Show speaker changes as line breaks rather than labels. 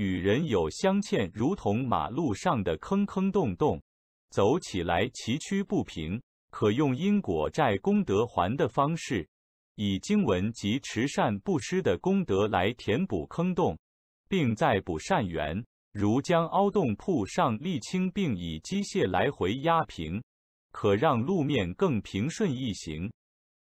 与人有相欠，如同马路上的坑坑洞洞，走起来崎岖不平。可用因果债功德还的方式，以经文及持善布施的功德来填补坑洞，并再补善缘，如将凹洞铺上沥青，并以机械来回压平，可让路面更平顺易行。